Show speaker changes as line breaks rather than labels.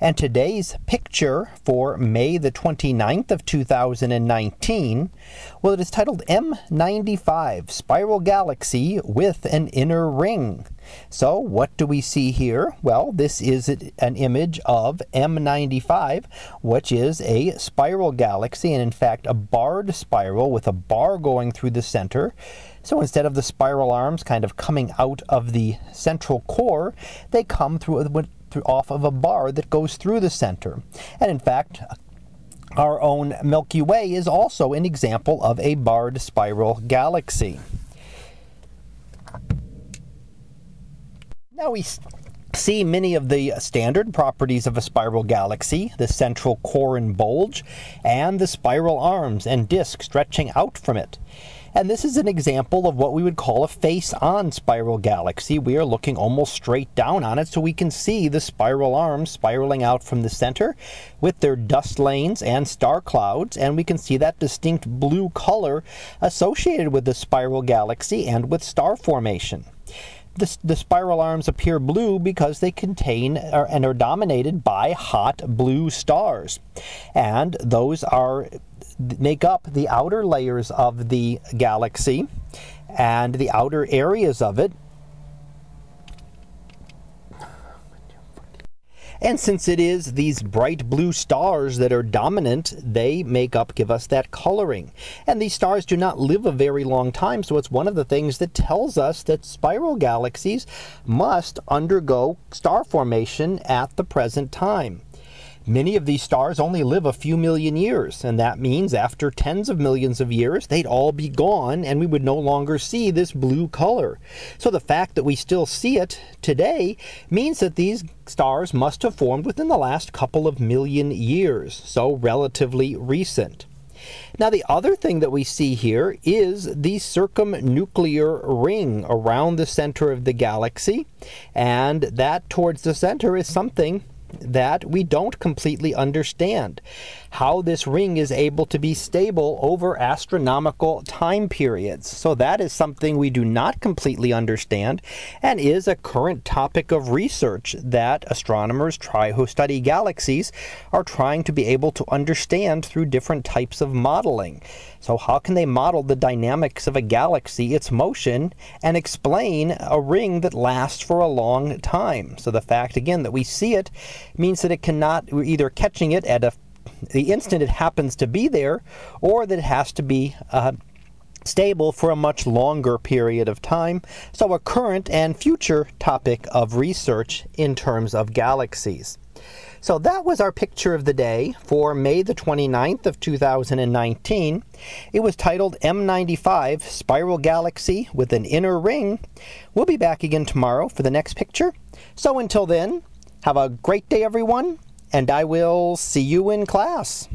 And today's picture for May the 29th of 2019, well, it is titled M95 Spiral Galaxy with an Inner Ring. So what do we see here? Well, this is an image of M95, which is a spiral galaxy, and in fact a barred spiral with a bar going through the center. So instead of the spiral arms kind of coming out of the central core, they come through off of a bar that goes through the center. And in fact, our own Milky Way is also an example of a barred spiral galaxy. Now we see many of the standard properties of a spiral galaxy, the central core and bulge, and the spiral arms and disk stretching out from it. And this is an example of what we would call a face-on spiral galaxy. We are looking almost straight down on it so we can see the spiral arms spiraling out from the center with their dust lanes and star clouds. And we can see that distinct blue color associated with the spiral galaxy and with star formation. The, the, spiral arms appear blue because they contain and are dominated by hot blue stars. And those are make up the outer layers of the galaxy and the outer areas of it. And since it is these bright blue stars that are dominant, they make up, give us that coloring. And these stars do not live a very long time, so it's one of the things that tells us that spiral galaxies must undergo star formation at the present time. Many of these stars only live a few million years, and that means after tens of millions of years, they'd all be gone and we would no longer see this blue color. So the fact that we still see it today means that these stars must have formed within the last couple of million years, so relatively recent. Now, the other thing that we see here is the circumnuclear ring around the center of the galaxy, and that towards the center is something that we don't completely understand how this ring is able to be stable over astronomical time periods. So that is something we do not completely understand and is a current topic of research that astronomers try who study galaxies are trying to be able to understand through different types of modeling. So how can they model the dynamics of a galaxy, its motion, and explain a ring that lasts for a long time? So the fact again that we see it means that it cannot we're either catching it at a the instant it happens to be there, or that it has to be uh, stable for a much longer period of time. So, a current and future topic of research in terms of galaxies. So that was our picture of the day for May the 29th of 2019. It was titled M95 Spiral Galaxy with an Inner Ring. We'll be back again tomorrow for the next picture. So until then, have a great day everyone and I will see you in class.